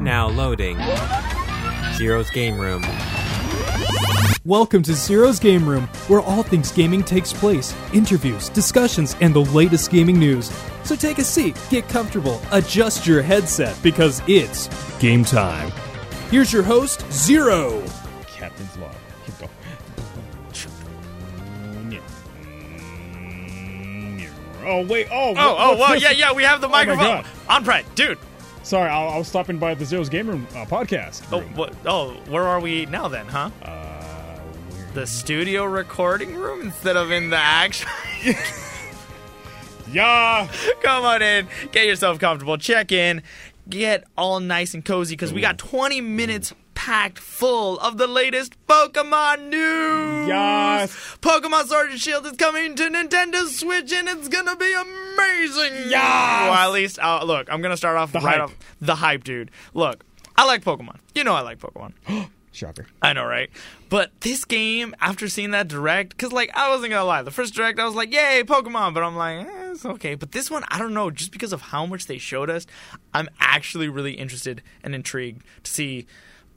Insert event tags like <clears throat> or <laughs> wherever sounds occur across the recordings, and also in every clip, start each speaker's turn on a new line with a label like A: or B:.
A: Now loading. Zero's Game Room.
B: Welcome to Zero's Game Room, where all things gaming takes place interviews, discussions, and the latest gaming news. So take a seat, get comfortable, adjust your headset, because it's game time. Here's your host, Zero.
C: Captain's log. Keep going. Oh wait! Oh!
D: Oh, oh,
C: what's
D: well,
C: this?
D: yeah, yeah, we have the oh,
C: my
D: microphone.
C: God.
D: On Brett, dude.
C: Sorry, I, I was stopping by the Zero's Game Room uh, podcast.
D: Oh,
C: room.
D: what, oh, where are we now then, huh?
C: Uh.
D: The studio recording room instead of in the actual. <laughs>
C: Yeah. <laughs>
D: Come on in, get yourself comfortable, check in, get all nice and cozy because we got 20 minutes packed full of the latest Pokemon news.
C: Yes.
D: Pokemon Sword and Shield is coming to Nintendo Switch and it's gonna be amazing.
C: Yes.
D: Well, at least, uh, look, I'm gonna start off
C: The
D: right
C: hype.
D: off the hype, dude. Look, I like Pokemon. You know I like Pokemon. <gasps>
C: Shocker.
D: I know, right? But this game, after seeing that direct, because, like, I wasn't gonna lie, the first direct, I was like, yay, Pokemon, but I'm like, eh, it's okay. But this one, I don't know, just because of how much they showed us, I'm actually really interested and intrigued to see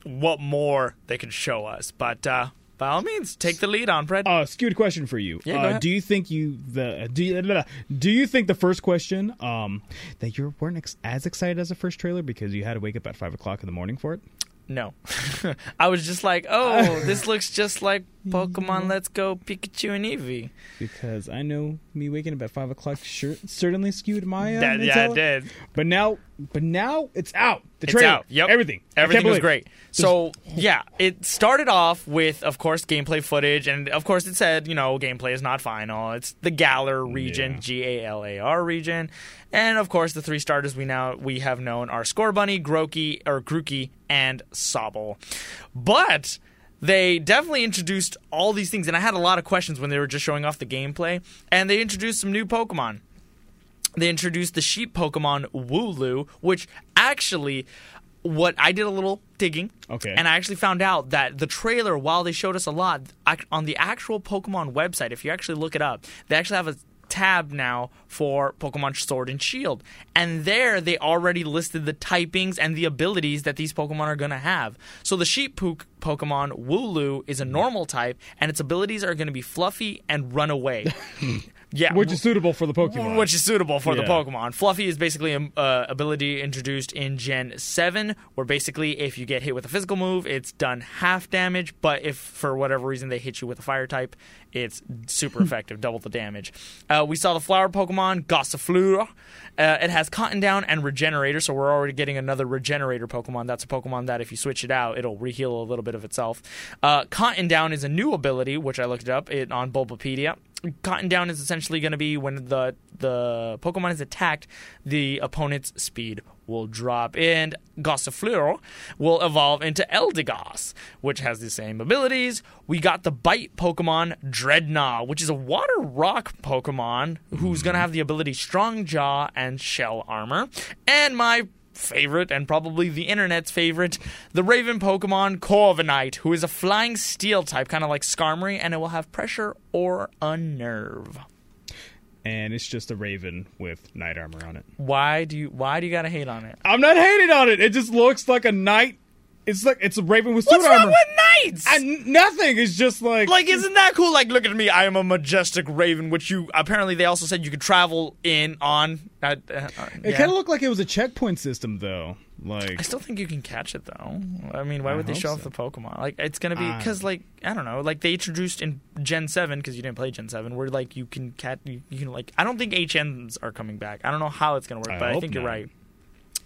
D: what more they can show us. But, uh, by all means, take the lead on, Brett.
C: Uh, skewed question for you.
D: Yeah,
C: uh, do you think you the do you, do you think the first question um that you weren't ex- as excited as the first trailer because you had to wake up at five o'clock in the morning for it?
D: no. <laughs> I was just like, oh, <laughs> this looks just like Pokemon Let's Go Pikachu and Eevee.
C: Because I know me waking up at five o'clock sure, certainly skewed my uh,
D: That, yeah, it did.
C: But now, but now it's out. The
D: It's
C: trailer,
D: out. Yep.
C: everything,
D: Everything was great. So yeah, it started off with, of course, gameplay footage, and of course, it said, you know, gameplay is not final. It's the Galar region,
C: Yeah.
D: G A L A R region, and of course, the three starters we now we have known are Scorbunny, Groki or Grookey, and Sobble. But they definitely introduced all these things, and I had a lot of questions when they were just showing off the gameplay, and they introduced some new Pokemon they introduced the sheep Pokemon Wooloo, which actually, what I did a little digging.
C: Okay.
D: And I actually found out that the trailer, while they showed us a lot, on the actual Pokemon website, if you actually look it up, they actually have a tab now for Pokemon Sword and Shield. And there they already listed the typings and the abilities that these Pokemon are going to have. So the sheep pook Pokemon Wooloo is a normal type, and its abilities are going to be fluffy and run away. <laughs> yeah.
C: which is suitable for the Pokemon.
D: Which is suitable for the Pokemon. Fluffy is basically an uh, ability introduced in Gen 7, where basically if you get hit with a physical move, it's done half damage, but if for whatever reason they hit you with a fire type, it's super <laughs> effective, double the damage. Uh, we saw the flower Pokemon, Gossifleur. Uh, it has Cotton Down and Regenerator, so we're already getting another Regenerator Pokemon. That's a Pokemon that if you switch it out, it'll reheal a little bit of itself. Uh, Cotton Down is a new ability, which I looked up it on Bulbapedia. Cotton down is essentially going to be when the the Pokemon is attacked, the opponent's speed will drop, and Gossifleur will evolve into Eldegoss, which has the same abilities. We got the Bite Pokemon Drednaw, which is a Water Rock Pokemon who's going to have the ability Strong Jaw and Shell Armor, and my favorite and probably the internet's favorite, the Raven Pokemon Corviknight, who is a flying steel type, kind of like Skarmory, and it will have pressure or unnerve.
C: and it's just a Raven with knight armor on it.
D: Why do you why do you gotta hate on it?
C: I'm not hating on it. It just looks like a knight. It's like it's a Raven with
D: What's
C: suit
D: wrong
C: armor.
D: with knights?
C: I, nothing. It's just like
D: like, isn't that cool? Like, look at me. I am a majestic raven, which you apparently they also said you could travel in on. Uh, uh,
C: It kind of looked like it was a checkpoint system, though. Like
D: I still think you can catch it though. I mean, why
C: I
D: would they show off the Pokemon? Like, it's gonna be because like I don't know. Like they introduced in Gen Seven because you didn't play Gen Seven, where like you can catch you, you can like I don't think HMs are coming back. I don't know how it's gonna work,
C: I
D: but I think you're right.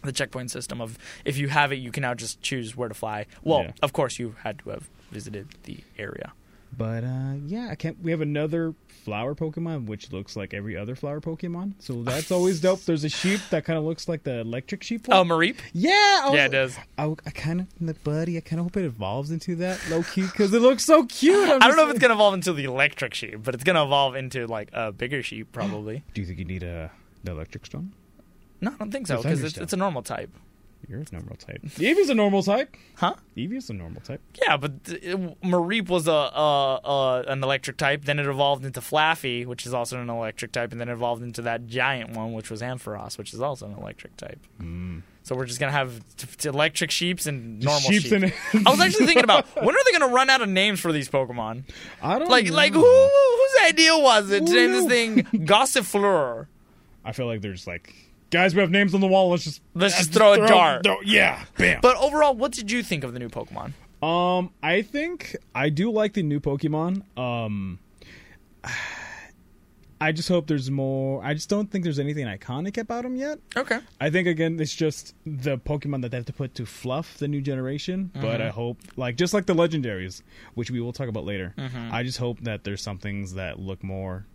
D: The checkpoint system of if you have it, you can now just choose where to fly. Well,
C: Yeah.
D: of course you had to have visited the area.
C: But uh, yeah, I can't. We have another flower Pokemon, which looks like every other flower Pokemon. So that's always dope. <laughs> There's a sheep that kind of looks like the electric sheep.
D: Oh. Mareep.
C: yeah, I was-
D: Yeah, it does.
C: I, I kind of, buddy, I kind of hope it evolves into that low key because it looks so cute. I'm <laughs>
D: I don't
C: just
D: know if it's gonna evolve into the electric sheep, but it's gonna evolve into like a bigger sheep probably. <gasps>
C: Do you think you need a the electric stone?
D: No, I don't think so because it's, it's a normal type.
C: You're a normal type. Eevee's a normal type.
D: Huh?
C: Eevee's a normal type.
D: Yeah, but uh, Mareep was a, a, a an electric type. Then it evolved into Flaaffy, which is also an electric type, and then it evolved into that giant one, which was Ampharos, which is also an electric type. So we're just gonna have t- t- electric sheeps and normal
C: sheeps
D: sheep.
C: and-
D: I was actually thinking about <laughs> when are they gonna run out of names for these Pokemon?
C: I don't
D: Like
C: know.
D: like who whose idea was it to name this thing Gossifleur?
C: I feel like there's like guys. We have names on the wall. Let's just
D: Let's just throw a dart.
C: throw- yeah, bam.
D: But overall, what did you think of the new Pokemon?
C: Um, I think I do like the new Pokemon. Um, I just hope there's more. I just don't think there's anything iconic about them yet.
D: Okay.
C: I think again, it's just the Pokemon that they have to put to fluff the new generation. But I hope, like just like the legendaries, which we will talk about later. I just hope that there's some things that look more,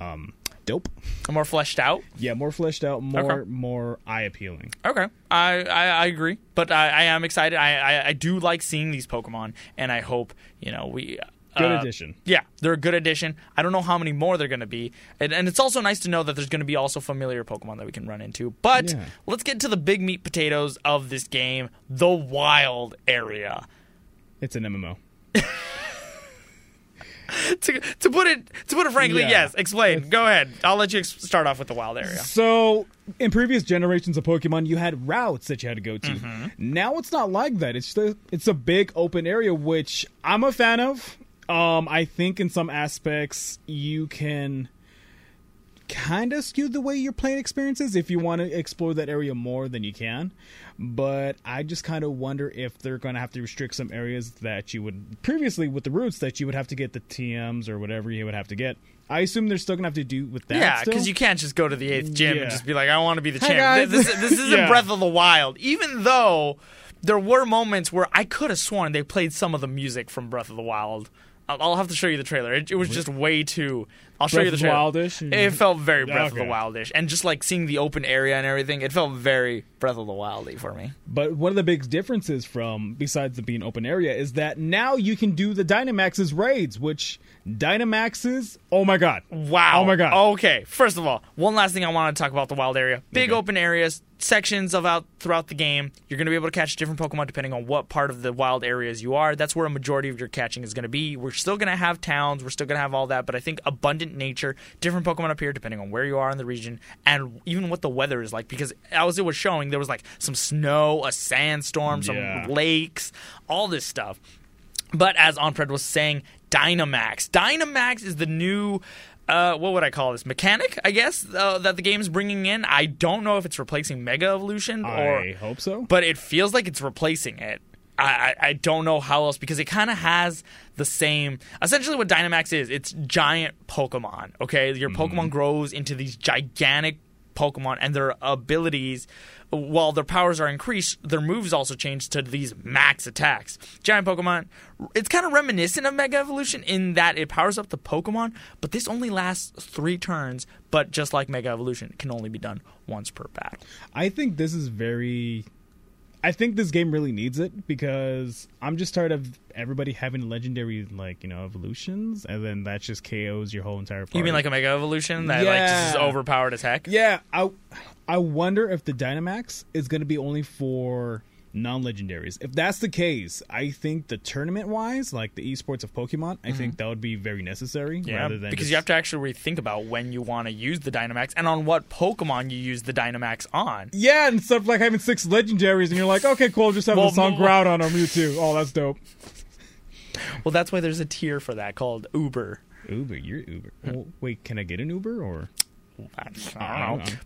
C: um, dope.
D: More fleshed out.
C: Yeah, more fleshed out, more
D: Okay.
C: more eye appealing.
D: Okay, I, I, I agree, but I, I am excited. I, I, I do like seeing these Pokemon, and I hope you know we.
C: Good
D: uh,
C: addition.
D: Yeah, they're a good addition. I don't know how many more they're going to be, and, and it's also nice to know that there's going to be also familiar Pokemon that we can run into. But
C: Yeah.
D: let's get to the big meat potatoes of this game: the wild area.
C: It's an MMO. <laughs> <laughs>
D: to, to put it to put it frankly,
C: Yeah.
D: yes. Explain. Go ahead. I'll let you ex- start off with the wild area.
C: So, in previous generations of Pokemon, you had routes that you had to go to.
D: Mm-hmm.
C: Now it's not like that. It's the it's a big open area, which I'm a fan of. Um, I think in some aspects you can kind of skew the way your playing experiences if you want to explore that area more than you can. But I just kind of wonder if they're going to have to restrict some areas that you would previously with the routes that you would have to get the TMs or whatever you would have to get. I assume they're still going to have to do with that.
D: Yeah, because you can't just go to the eighth gym
C: Yeah.
D: and just be like, I want to be the champ.
C: guys.
D: This, this isn't <laughs>
C: Yeah.
D: Breath of the Wild. Even though there were moments where I could have sworn they played some of the music from Breath of the Wild. I'll, I'll have to show you the trailer. It, it was just way too. I'll show
C: Breath
D: you the trailer.
C: Wildish?
D: It felt very Breath of the. Wildish, and just like seeing the open area and everything, it felt very Breath of the Wildy for me.
C: But one of the big differences from besides the being open area is that now you can do the Dynamax's raids, which Dynamax's oh my god.
D: Wow.
C: Oh my god.
D: Okay. First of all, one last thing I want to talk about the wild area. Big
C: Okay.
D: open areas, sections of out throughout the game. You're going to be able to catch different Pokemon depending on what part of the wild areas you are. That's where a majority of your catching is going to be. We're still going to have towns. We're still going to have all that, but I think abundant nature, different Pokemon appear depending on where you are in the region and even what the weather is like. Because as it was showing, there was like some snow, a sandstorm,
C: Yeah.
D: some lakes, all this stuff. But as Ompred was saying, Dynamax. Dynamax is the new. Uh, what would I call this? Mechanic, I guess, uh, that the game's bringing in. I don't know if it's replacing Mega Evolution or,
C: I hope so.
D: but it feels like it's replacing it. I, I, I don't know how else because it kind of has the same. Essentially, what Dynamax is, it's giant Pokemon. Okay, your mm-hmm. Pokemon grows into these gigantic Pokemon, and their abilities, while their powers are increased, their moves also change to these max attacks. Giant Pokemon, it's kind of reminiscent of Mega Evolution in that it powers up the Pokemon, but this only lasts three turns. But just like Mega Evolution, it can only be done once per battle.
C: I think this is very I think this game really needs it because I'm just tired of everybody having legendary like, you know, evolutions and then that just KOs your whole entire party.
D: You mean like a Mega Evolution that like just is overpowered as heck?
C: Yeah, I I wonder if the Dynamax is going to be only for non-legendaries. If that's the case, I think the tournament-wise, like the esports of Pokemon, I think that would be very necessary
D: Mm-hmm. Yeah,
C: rather than
D: because
C: just-
D: you have to actually think about when you want to use the Dynamax and on what Pokemon you use the Dynamax on.
C: Yeah, and stuff like having six legendaries, and you're like, okay, cool, just have
D: Well,
C: the song
D: well-
C: Groudon or Mewtwo. Oh, that's dope.
D: Well, that's why there's a tier for that called Uber.
C: Uber, you're Uber. Well, wait, can I get an Uber or?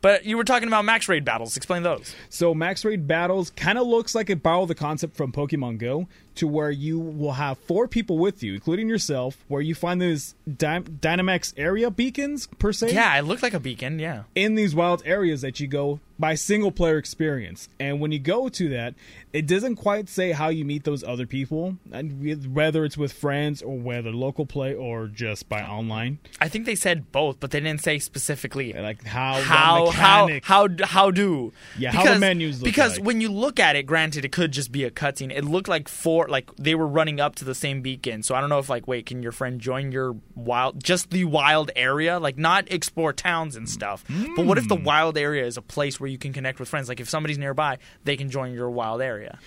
D: But you were talking about max raid battles. Explain those.
C: So max raid battles kind of looks like it borrowed the concept from Pokemon Go, to where you will have four people with you, including yourself, where you find these Dy- Dynamax area beacons per se.
D: Yeah, it looked like a beacon. Yeah.
C: in these wild areas that you go by single player experience. And when you go to that, it doesn't quite say how you meet those other people, and whether it's with friends or whether local play or just by online.
D: I think they said both, but they didn't say specifically
C: Like how
D: how how how how do
C: Yeah, how the menus look
D: because
C: like.
D: when you look at it granted it could just be a cutscene it looked like four like they were running up to the same beacon so i don't know if like wait can your friend join your wild just the wild area like not explore towns and stuff but what if
C: Hmm.
D: the wild area is a place where you can connect with friends like if somebody's nearby they can join your wild area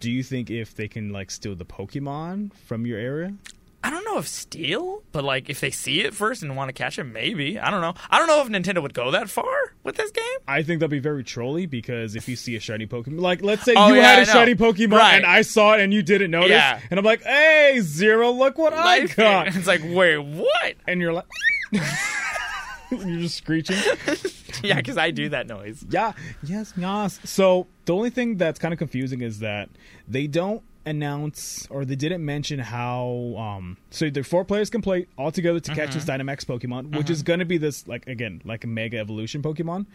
C: Do you think if they can like steal the Pokemon from your area?
D: I don't know if steal, but like if they see it first and want to catch it, maybe. I don't know. I don't know if Nintendo would go that far, with this game?
C: I think that'll be very trolly because if you see a shiny Pokemon, like let's say
D: Oh,
C: you
D: yeah,
C: had a shiny Pokemon
D: Right.
C: and I saw it and you didn't notice,
D: Yeah.
C: and I'm like, hey, Zero, look what I
D: Life-
C: got, <laughs>
D: It's like, wait, what?
C: and you're like, <laughs> you're just screeching. <laughs>
D: Yeah, because I do that noise.
C: Yeah, yes, yes. So the only thing that's kind of confusing is that they don't announce or they didn't mention how um so the four players can play all together to catch this Dynamax Pokemon, which is gonna be this like again, like a mega evolution Pokemon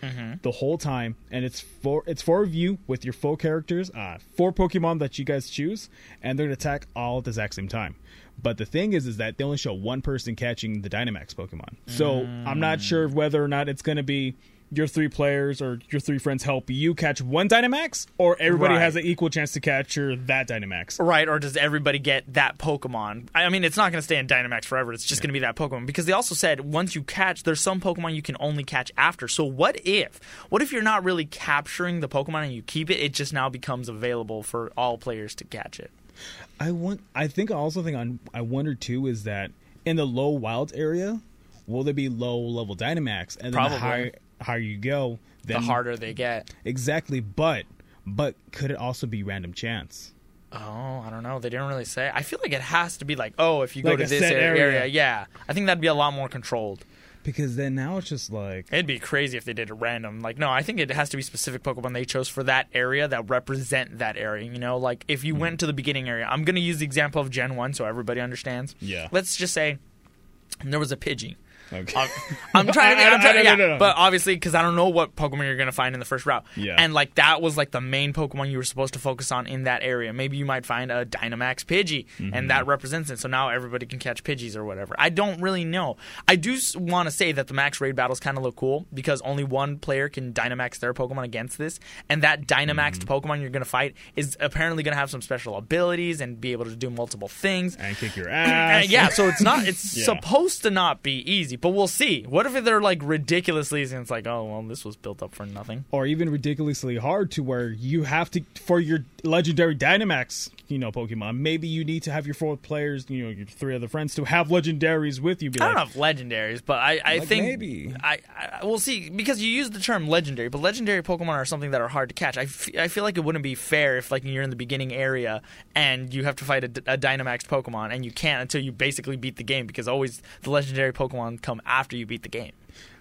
C: the whole time. And it's for it's for you with your full characters, uh four Pokemon that you guys choose, and they're gonna attack all at the exact same time. But the thing is, is that they only show one person catching the Dynamax Pokemon. So I'm not sure whether or not it's going to be your three players or your three friends help you catch one Dynamax, or everybody
D: Right.
C: has an equal chance to capture that Dynamax.
D: Right, or does everybody get that Pokemon? I mean, it's not going to stay in Dynamax forever. It's just going to be that Pokemon because they also said once you catch, there's some Pokemon you can only catch after. So what if, what if you're not really capturing the Pokemon and you keep it? It just now becomes available for all players to catch it.
C: I want. I think I also think on. I wonder too is that in the low wild area, will there be low level Dynamax? And then
D: Probably.
C: the higher higher you go,
D: The harder they get.
C: exactly. But but could it also be random chance?
D: Oh, I don't know. They didn't really say. I feel like it has to be like, oh, if you go
C: Like
D: to this area,
C: area.
D: yeah. I think that'd be a lot more controlled.
C: Because then now it's just like
D: It'd be crazy if they did it random. Like, no, I think it has to be specific Pokemon they chose for that area that represent that area. You know, like if you hmm. went to the beginning area, I'm going to use the example of Gen 1 so everybody understands.
C: Yeah.
D: Let's just say there was a Pidgey.
C: Okay.
D: I'm, I'm trying to, <laughs> I'm trying,
C: no,
D: yeah,
C: no, no.
D: but obviously because I don't know what Pokemon you're gonna find in the first route.
C: Yeah.
D: And like that was like the main Pokemon you were supposed to focus on in that area. Maybe you might find a Dynamax Pidgey,
C: Mm-hmm.
D: and that represents it. So now everybody can catch Pidgeys or whatever. I don't really know. I do want to say that the max raid battles kind of look cool because only one player can Dynamax their Pokemon against this, and that Dynamaxed
C: Mm-hmm.
D: Pokemon you're gonna fight is apparently gonna have some special abilities and be able to do multiple things.
C: and kick your <clears throat> ass.
D: yeah, so it's not. It's <laughs>
C: Yeah.
D: supposed to not be easy, but we'll see. What if they're like ridiculously easy? And it's like, oh well, this was built up for nothing.
C: or even ridiculously hard to where you have to for your legendary Dynamax, you know, Pokemon. Maybe you need to have your four players, you know, your three other friends to have legendaries with you. Be
D: I
C: like,
D: don't know if legendaries, but I, I
C: Like,
D: think
C: maybe.
D: I, I we'll see because you use the term legendary, but legendary Pokemon are something that are hard to catch. I, f- I feel like it wouldn't be fair if like you're in the beginning area and you have to fight a, D- a Dynamax Pokemon and you can't until you basically beat the game because always the legendary Pokemon come after you beat the game.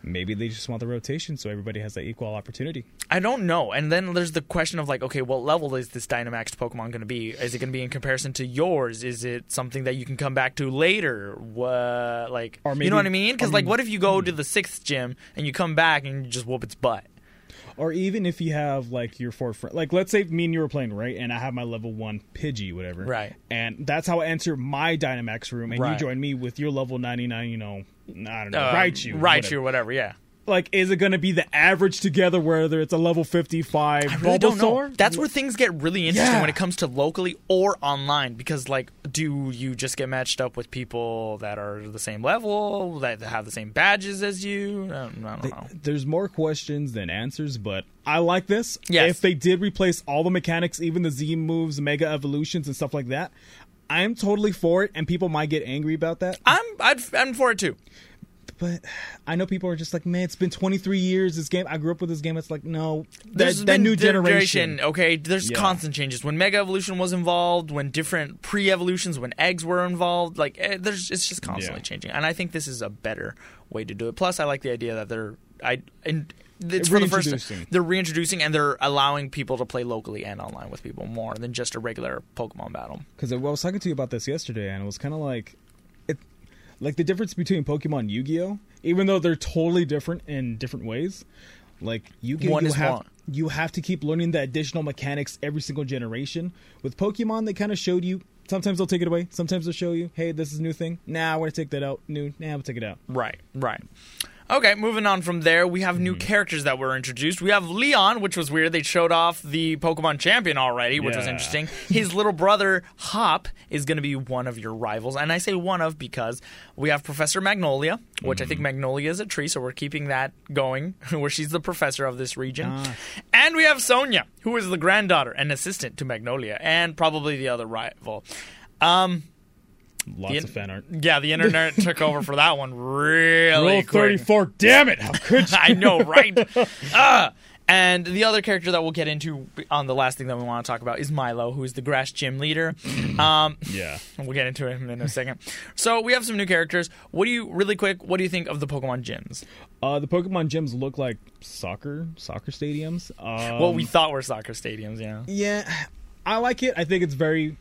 C: Maybe they just want the rotation so everybody has that equal opportunity.
D: I don't know. And then there's the question of like, okay, what level is this Dynamax Pokemon going to be? Is it going to be in comparison to yours? Is it something that you can come back to later? What, like,
C: Or
D: you know what I mean? Because like, what if you go to the sixth gym and you come back and you just whoop its butt?
C: Or even if you have like your four friends, like let's say me and you were playing right, and I have my level one Pidgey, whatever,
D: Right.
C: and that's how I enter my Dynamax room, and
D: Right.
C: you join me with your level ninety nine, you know, I don't know,
D: Uh,
C: Raichu,
D: Raichu,
C: whatever.
D: whatever. Yeah.
C: Like, is it going to be the average together, whether it's a level fifty five
D: I really don't know. That's where things get really interesting
C: Yeah.
D: when it comes to locally or online. Because, like, do you just get matched up with people that are the same level, that have the same badges as you? I don't, I don't know.
C: There's more questions than answers, but I like this.
D: Yes.
C: If they did replace all the mechanics, even the Z moves, Mega Evolutions, and stuff like that, I'm totally for it, and people might get angry about that.
D: I'm I'd, I'm for it too.
C: But I know people are just like, man, it's been 23 years. This game, I grew up with this game. It's like, no, that,
D: There's
C: that
D: been
C: new generation.
D: Okay, there's
C: Yeah.
D: constant changes. When Mega Evolution was involved, when different pre-evolutions, when eggs were involved, like eh, there's it's just constantly
C: Yeah.
D: changing. And I think this is a better way to do it. Plus, I like the idea that they're I and it's for the first
C: Reintroducing.
D: they're reintroducing and they're allowing people to play locally and online with people more than just a regular Pokemon battle.
C: Because I was talking to you about this yesterday, and it was kind of like, it, like the difference between Pokemon and Yu-Gi-Oh. Even though they're totally different in different ways, like Yu-Gi-Oh, you have
D: one.
C: you have to keep learning the additional mechanics every single generation. With Pokemon, they kind of showed you. Sometimes they'll take it away. Sometimes they'll show you, hey, this is a new thing. Nah, we're gonna take that out. New, nah, we'll take it out.
D: Right, right. Okay, moving on from there, we have new characters that were introduced. We have Leon, which was weird. They showed off the Pokemon champion already, which was interesting. His little brother, Hop, is going to be one of your rivals. And I say one of because we have Professor Magnolia, which I
C: Mm-hmm.
D: think Magnolia is a tree, so we're keeping that going, <laughs> where she's the professor of this region.
C: Ah.
D: And we have Sonia, who is the granddaughter and assistant to Magnolia, and probably the other rival. Um,
C: Lots
D: The-
C: of fan art.
D: Yeah, the internet took over for that one really
C: Rule
D: quick.
C: 34. Damn it. How could <laughs> you?
D: I know, right? uh, <laughs> and the other character that we'll get into on the last thing that we want to talk about is Milo, who is the grass gym leader. <clears throat> Um,
C: yeah.
D: we'll get into him in a second. So we have some new characters. What do you really quick? What do you think of the Pokemon gyms?
C: Uh, the Pokemon gyms look like soccer soccer stadiums. Um,
D: what we thought were soccer stadiums. Yeah.
C: Yeah, I like it. I think it's very.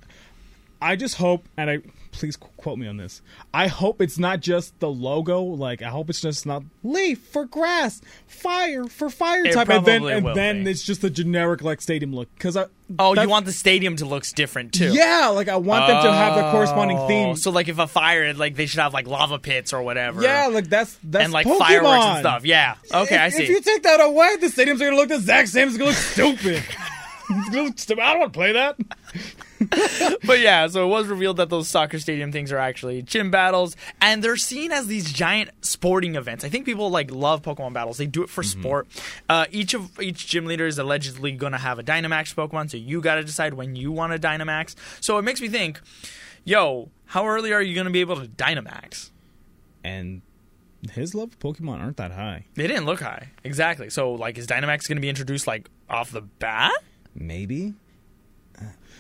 C: I just hope, and I please qu- quote me on this. I hope it's not just the logo. Like I hope it's just not leaf for grass, fire for fire
D: It
C: type, and then and then
D: be.
C: it's just a generic like stadium look. Because I
D: Oh, you want the stadium to look different too?
C: yeah, like I want them to have the corresponding
D: Oh,
C: theme.
D: So like if a fire, like they should have like lava pits or whatever.
C: yeah, like that's that's
D: and like
C: Pokemon.
D: fireworks and stuff. Yeah. Okay,
C: if,
D: I see.
C: If you take that away, the stadiums are gonna look the exact same. It's gonna look stupid. <laughs> it's gonna look stupid. I don't want to play that. <laughs>
D: But yeah, so it was revealed that those soccer stadium things are actually gym battles, and they're seen as these giant sporting events. I think people like love Pokemon battles; they do it for sport. Uh, each of each gym leader is allegedly going to have a Dynamax Pokemon, so you got to decide when you want a Dynamax. So it makes me think, yo, how early are you going to be able to Dynamax?
C: And his love of Pokemon aren't that high.
D: They didn't look high, exactly. So like, is Dynamax going to be introduced like off the bat?
C: Maybe.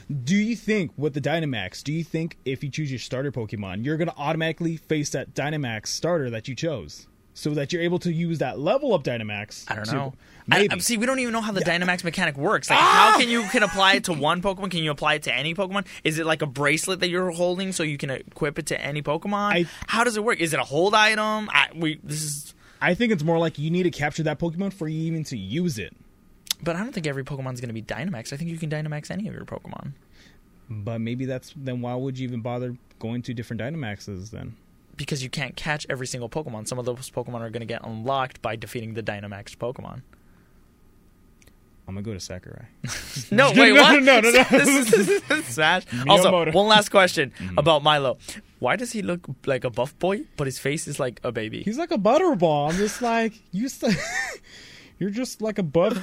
C: Do you think with the Dynamax, do you think if you choose your starter Pokemon, you're going to automatically face that Dynamax starter that you chose? So that you're able to use that level up Dynamax?
D: I don't know. I,
C: Maybe.
D: I- see, we don't even know how the Dynamax mechanic works. Like, ah! how can you can apply it to one Pokemon? Can you apply it to any Pokemon? Is it like a bracelet that you're holding so you can equip it to any Pokemon?
C: I-
D: how does it work? Is it a hold item? I, we this is,
C: I think it's more like you need to capture that Pokemon for you even to use it.
D: But I don't think every Pokemon's going to be Dynamax. I think you can Dynamax any of your Pokemon
C: But maybe that's then why would you even bother going to different Dynamaxes then?
D: because you can't catch every single Pokemon. Some of those Pokemon are going to get unlocked by defeating the Dynamax Pokemon.
C: I'm gonna go to Sakurai. <laughs>
D: No,
C: No, <laughs>
D: wait,
C: no,
D: what?
C: no, no, no. <laughs>
D: this is, this is. Also, one last question
C: Mm-hmm.
D: about Milo. Why does he look like a buff boy, but his face is like a baby?
C: He's like a butterball. I'm just like you. s- You're just like a butt.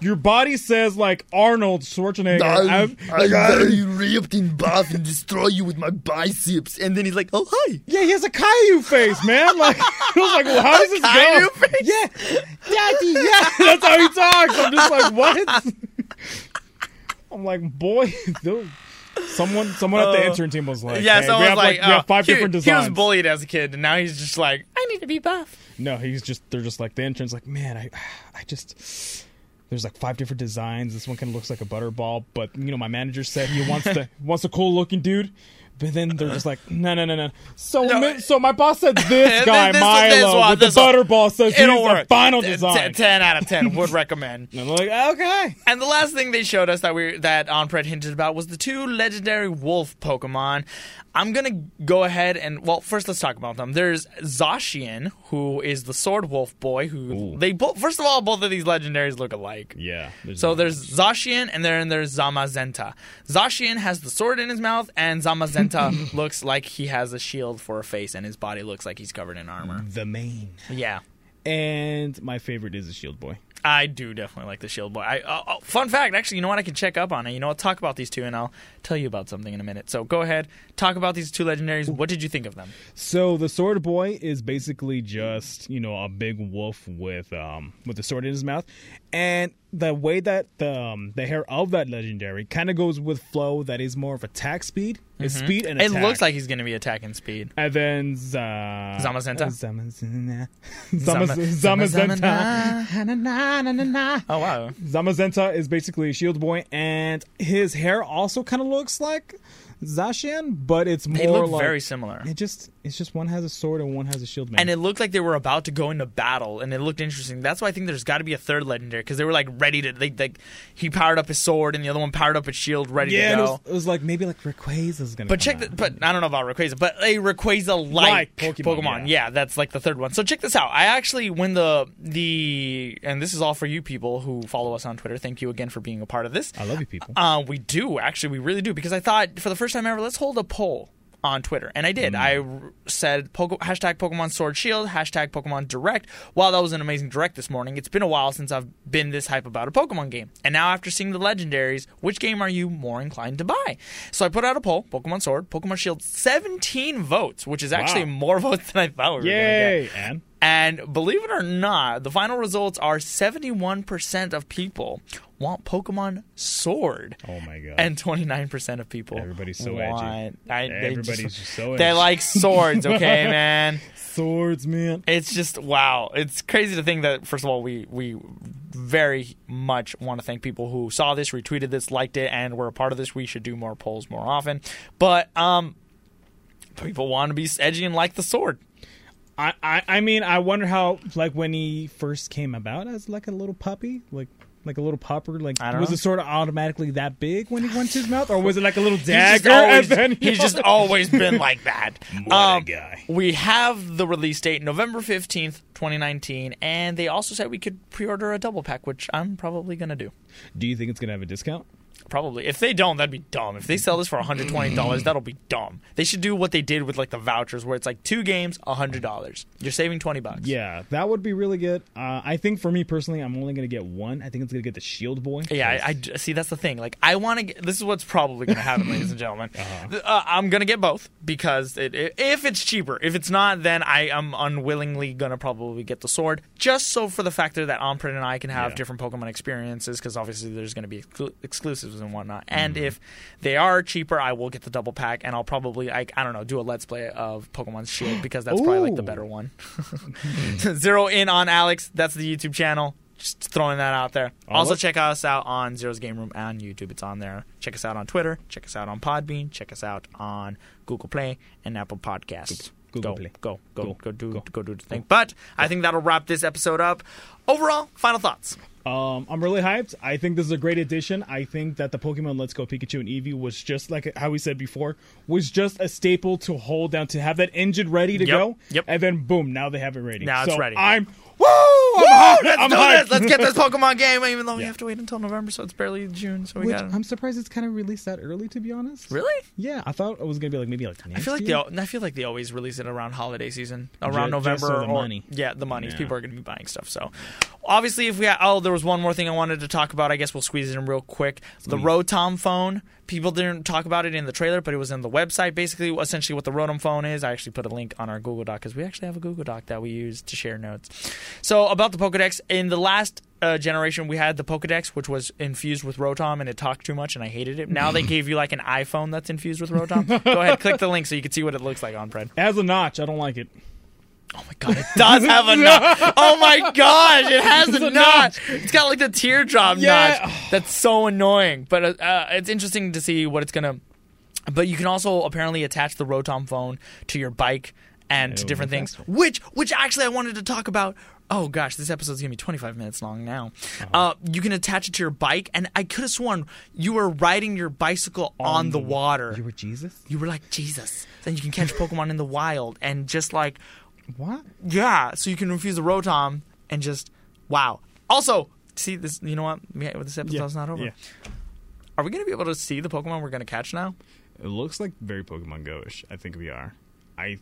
C: Your body says like Arnold Schwarzenegger. I'm-
D: very ripped in buff and destroy you with my biceps. And then he's like, oh, hi.
C: yeah, he has a Caillou face, man. <laughs> Like <laughs> I was like, well, how does this
D: Caillou
C: go?
D: face?
C: Yeah, daddy. Yeah, <laughs> that's how he talks. I'm just like, what? I'm like, boy, dude. Someone, someone at the
D: Uh,
C: intern team was like,
D: Yeah,
C: hey,
D: so
C: we
D: I
C: have
D: was like,
C: we have
D: oh,
C: five
D: he,
C: different designs."
D: he was bullied as a kid, and now he's just like, I need to be buff.
C: No, he's just they're just like the intern's like, man, I I just there's like five different designs. This one kind of looks like a butterball, but you know, my manager said he wants the <laughs> wants a cool looking dude. But then they're just like, no, no, no, no. So,
D: No,
C: mi- so my boss said <laughs> this guy,
D: This one,
C: Milo,
D: this one,
C: with the
D: this one.
C: butterball says he's
D: It'll
C: the
D: work.
C: final
D: T- t-
C: design.
D: ten out of ten <laughs> would recommend.
C: and I'm like, okay.
D: And the last thing they showed us that we that Ompred hinted about was the two legendary wolf Pokemon. I'm gonna go ahead and well, first let's talk about them. There's Zacian, who is the sword wolf boy. Who
C: Ooh.
D: they both. First of all, both of these legendaries look alike.
C: Yeah.
D: So there's Zacian and then there's Zamazenta. Zacian has the sword in his mouth, and Zamazenta looks like he has a shield for a face, and his body looks like he's covered in armor.
C: the main.
D: Yeah.
C: And my favorite is the Shield Boy.
D: I do definitely like the Shield Boy. I, uh, oh, fun fact, actually, you know what? I can check up on it. You know what? Talk about these two, and I'll tell you about something in a minute. So go ahead, talk about these two legendaries. What did you think of them?
C: So the sword boy is basically just you know a big wolf with um with a sword in his mouth, and the way that the um, the hair of that legendary kind of goes with flow that is more of attack speed, is speed and
D: Mm-hmm. It looks like he's going to be attacking speed.
C: And then uh,
D: Zamazenta?
C: Zamazenta. <laughs>
D: Zama-
C: Zamazenta. Zamazenta. <laughs>
D: Oh wow!
C: Zamazenta is basically a shield boy, and his hair also kind of looks like Zacian, but it's more
D: They look
C: like
D: very similar.
C: it just it's just one has a sword and one has a shield man.
D: And it looked like they were about to go into battle, and it looked interesting. That's why I think there's got to be a third legendary because they were like ready to. They like he powered up his sword, and the other one powered up his shield, ready
C: yeah,
D: to
C: and it
D: go.
C: was, it was like maybe like Rayquaza's gonna.
D: But check the, but I don't know about Rayquaza, but a Rayquaza like
C: Like
D: Pokemon.
C: Pokemon,
D: Yeah.
C: yeah.
D: that's like the third one. So check this out. I actually when the the and this is all for you people who follow us on Twitter. Thank you again for being a part of this.
C: I love you people.
D: Uh, we do actually, we really do because I thought for the first time ever, let's hold a poll on Twitter, and I did. Mm. I said Poke- hashtag Pokemon Sword Shield, hashtag Pokemon Direct. While that was an amazing direct this morning, it's been a while since I've been this hype about a Pokemon game. And now, after seeing the legendaries, which game are you more inclined to buy? So I put out a poll: Pokemon Sword, Pokemon Shield, 17 votes, which is actually
C: Wow.
D: more <laughs> votes than I thought we were going to get.
C: Yay! And
D: And believe it or not, the final results are 71% of people want Pokemon Sword.
C: oh my god.
D: And 29% of people.
C: Everybody's so edgy.
D: I, they
C: Everybody's
D: just,
C: just so <laughs>
D: They like swords, <laughs> okay, man?
C: swords, man.
D: It's just wow. It's crazy to think that first of all we we very much want to thank people who saw this, retweeted this, liked it, and were a part of this. We should do more polls more often. But um people want to be edgy and like the sword.
C: I, I I mean, I wonder how like when he first came about as like a little puppy, like like a little popper? like
D: I don't
C: was
D: know.
C: it sort of automatically that big when he went to his mouth, or was it like a little
D: He's just
C: dagger? and
D: always,
C: then
D: he's just <laughs> always been like that. <laughs>
C: What
D: Um,
C: guy.
D: We have the release date, November 15th, 2019, and they also said we could pre order a double pack, which I'm probably going to do.
C: Do you think it's gonna have a discount?
D: Probably. If they don't, that'd be dumb. If they sell this for $120, that'll be dumb. They should do what they did with like the vouchers where it's like two games, $100. You're saving 20 bucks.
C: Yeah, that would be really good. Uh, I think for me personally, I'm only gonna get one. I think it's gonna get the Shield Boy.
D: Yeah, I, I- see. That's the thing. Like, I want to. get This is what's probably going to happen, ladies and gentlemen. <laughs> uh I'm going to get both because it, it, if it's cheaper, if it's not, then I am unwillingly going to probably get the sword, just so for the factor that Omprint and I can have
C: Yeah.
D: different Pokemon experiences, because obviously there's going to be exclu- exclusives and whatnot. And if they are cheaper, I will get the double pack, and I'll probably, I, I don't know, do a let's play of Pokemon Shield <gasps> because that's probably like the better one. <laughs> Zero in on Alex. That's the YouTube channel. Just throwing that out there.
C: All
D: also,
C: up.
D: check us out on Zero's Game Room on YouTube. It's on there. Check us out on Twitter. Check us out on Podbean. Check us out on Google Play and Apple Podcasts.
C: Google
D: go,
C: Play.
D: Go, go,
C: Go,
D: go, do,
C: go,
D: go, do the thing. But I think that'll wrap this episode up. Overall, final thoughts.
C: Um, I'm really hyped. I think this is a great addition. I think that the Pokemon Let's Go Pikachu and Eevee was just like how we said before, was just a staple to hold down to have that engine ready to
D: Yep,
C: go.
D: yep.
C: And then boom, now they have it ready.
D: Now it's ready.
C: I'm woo. I'm hyped.
D: Let's
C: I'm
D: do
C: hyped.
D: this. Let's get this Pokemon game, <laughs> even though we have to wait until November, so it's barely June. So we
C: Which
D: got
C: I'm surprised it's kind of released that early, to be honest.
D: really.
C: Yeah, I thought it was gonna be like maybe like next
D: I feel like
C: year.
D: they. al- I feel like they always release it around holiday season, around
C: Ju- just
D: November.
C: so the
D: or,
C: money.
D: Yeah, the money.
C: Yeah.
D: People are going to be buying stuff. So, obviously, if we had, oh, there was one more thing I wanted to talk about. I guess we'll squeeze it in real quick. The
C: Squeeze.
D: Rotom phone. People didn't talk about it in the trailer, but it was in the website. Basically, essentially, what the Rotom phone is. I actually put a link on our Google Doc because we actually have a Google Doc that we use to share notes. So about the Pokedex, in the last uh, generation, we had the Pokedex, which was infused with Rotom, and it talked too much, and I hated it. Now they gave you like an iPhone that's infused with Rotom. Go ahead, click the link so you can see what it looks like on Pred.
C: It has a notch. I don't like it.
D: Oh my god, it does have a notch. Oh my gosh, it has a notch. It's got like the teardrop
C: Yeah.
D: notch. That's so annoying. But uh, uh, it's interesting to see what it's gonna. But you can also apparently attach the Rotom phone to your bike and to different things. Which, which actually, I wanted to talk about. Oh gosh, this episode's gonna be 25 minutes long now. uh you can attach it to your bike, and I could have sworn you were riding your bicycle on, the, water.
C: You were Jesus.
D: you were like Jesus. Then you can catch Pokemon in the wild, and just like
C: What?
D: yeah, so you can refuse the Rotom and just wow. Also, see this. You know what? This episode's not over.
C: Yeah.
D: Are we gonna be able to see the Pokemon we're gonna catch now?
C: It looks like very Pokemon Go-ish. I think we are. I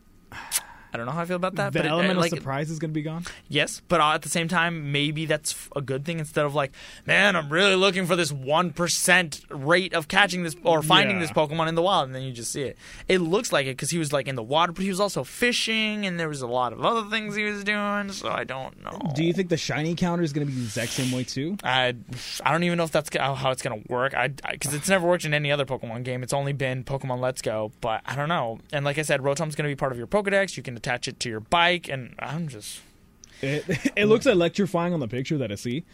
D: I don't know how I feel about that.
C: the
D: but it-
C: element
D: uh, like,
C: of surprise is gonna be gone.
D: yes, but uh, at the same time, maybe that's a good thing instead of like, man, I'm really looking for this one percent rate of catching this or finding
C: Yeah.
D: this Pokemon in the wild, and then you just see it. It looks like it because he was like in the water, but he was also fishing, and there was a lot of other things he was doing. So I don't know.
C: Do you think the shiny counter is gonna be the exact same way too?
D: I I don't even know if that's how it's gonna work. I because it's never worked in any other Pokemon game. It's only been Pokemon Let's Go, but I don't know. And like I said, Rotom's gonna be part of your Pokedex. You can attach it to your bike, and I'm just
C: It, <laughs> it looks electrifying on the picture that I see.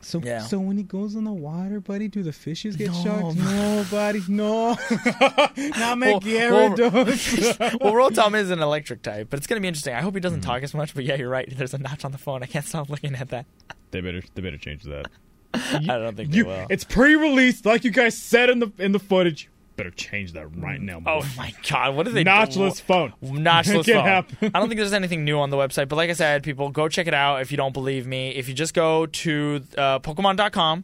C: So
D: Yeah.
C: so when he goes in the water, buddy, do the fishes get
D: No,
C: shocked? No, buddy, no. <laughs> now
D: Well,
C: Gyarados.
D: well, Rotom <laughs> is an electric type, but it's gonna be interesting. I hope he doesn't mm. talk as much. But yeah, you're right. There's a notch on the phone. I can't stop looking at that.
C: they better they better change that.
D: I don't think
C: You,
D: they will.
C: it's pre-released, like you guys said in the in the footage. Better change that right now.
D: Oh my god, what are they
C: Notchless phone.
D: Notchless <laughs> phone.
C: happen.
D: I don't think there's anything new on the website, but like I said, people go check it out if you don't believe me. If you just go to uh, Pokemon.com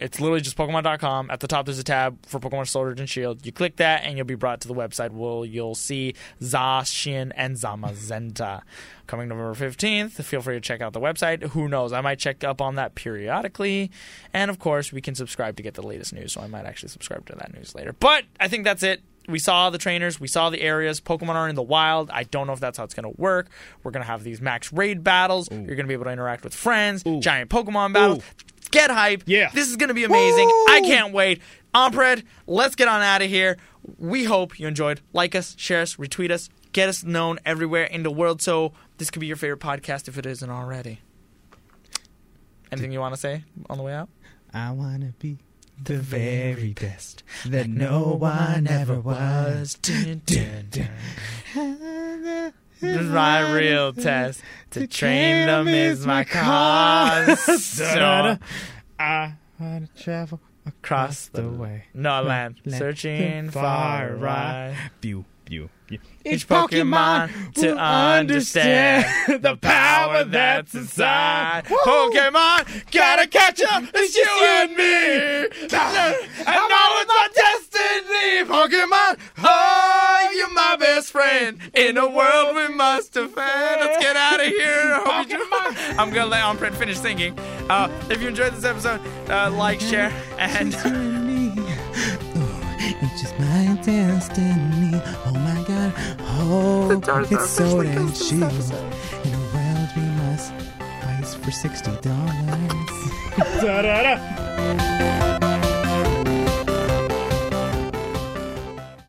D: It's literally just Pokemon.com. At the top, there's a tab for Pokemon Sword and Shield. You click that, and you'll be brought to the website where you'll see Zacian and Zamazenta. Coming November 15th, feel free to check out the website. Who knows? I might check up on that periodically. And of course, we can subscribe to get the latest news, so I might actually subscribe to that news later. But I think that's it. We saw the trainers, we saw the areas. Pokemon are in the wild. I don't know if that's how it's going to work. We're going to have these max raid battles. You're going to be able to interact with friends, giant Pokemon battles. Get hype.
C: Yeah.
D: This is going to be amazing. I can't wait. Ompred, let's get on out of here. We hope you enjoyed. Like us, share us, retweet us, get us known everywhere in the world so this could be your favorite podcast if it isn't already. Anything you want to say on the way out?
C: I wanna be
D: The very
C: best
D: that no one ever was. Dun, dun, dun. <laughs> This is my real <laughs> test. To train them is my cause. <laughs> So,
C: I wanna travel
D: across the
C: way.
D: no land, searching far wide.
C: Pew, pew.
D: Each Pokemon to understand the power that's inside. Pokemon, gotta catch up. It's you and me. I know it's my destiny. Pokemon, oh, best friend. In a world we must defend. Let's get out of here. Hope you <laughs> enjoy- <laughs> I'm gonna let Ompred finish singing. Uh, if you enjoyed this episode, uh, like, share, and.
E: It's just my destiny. Oh my god. Oh, it's so damn shield. In a world we must fight for sixty dollars.
C: Da-da-da.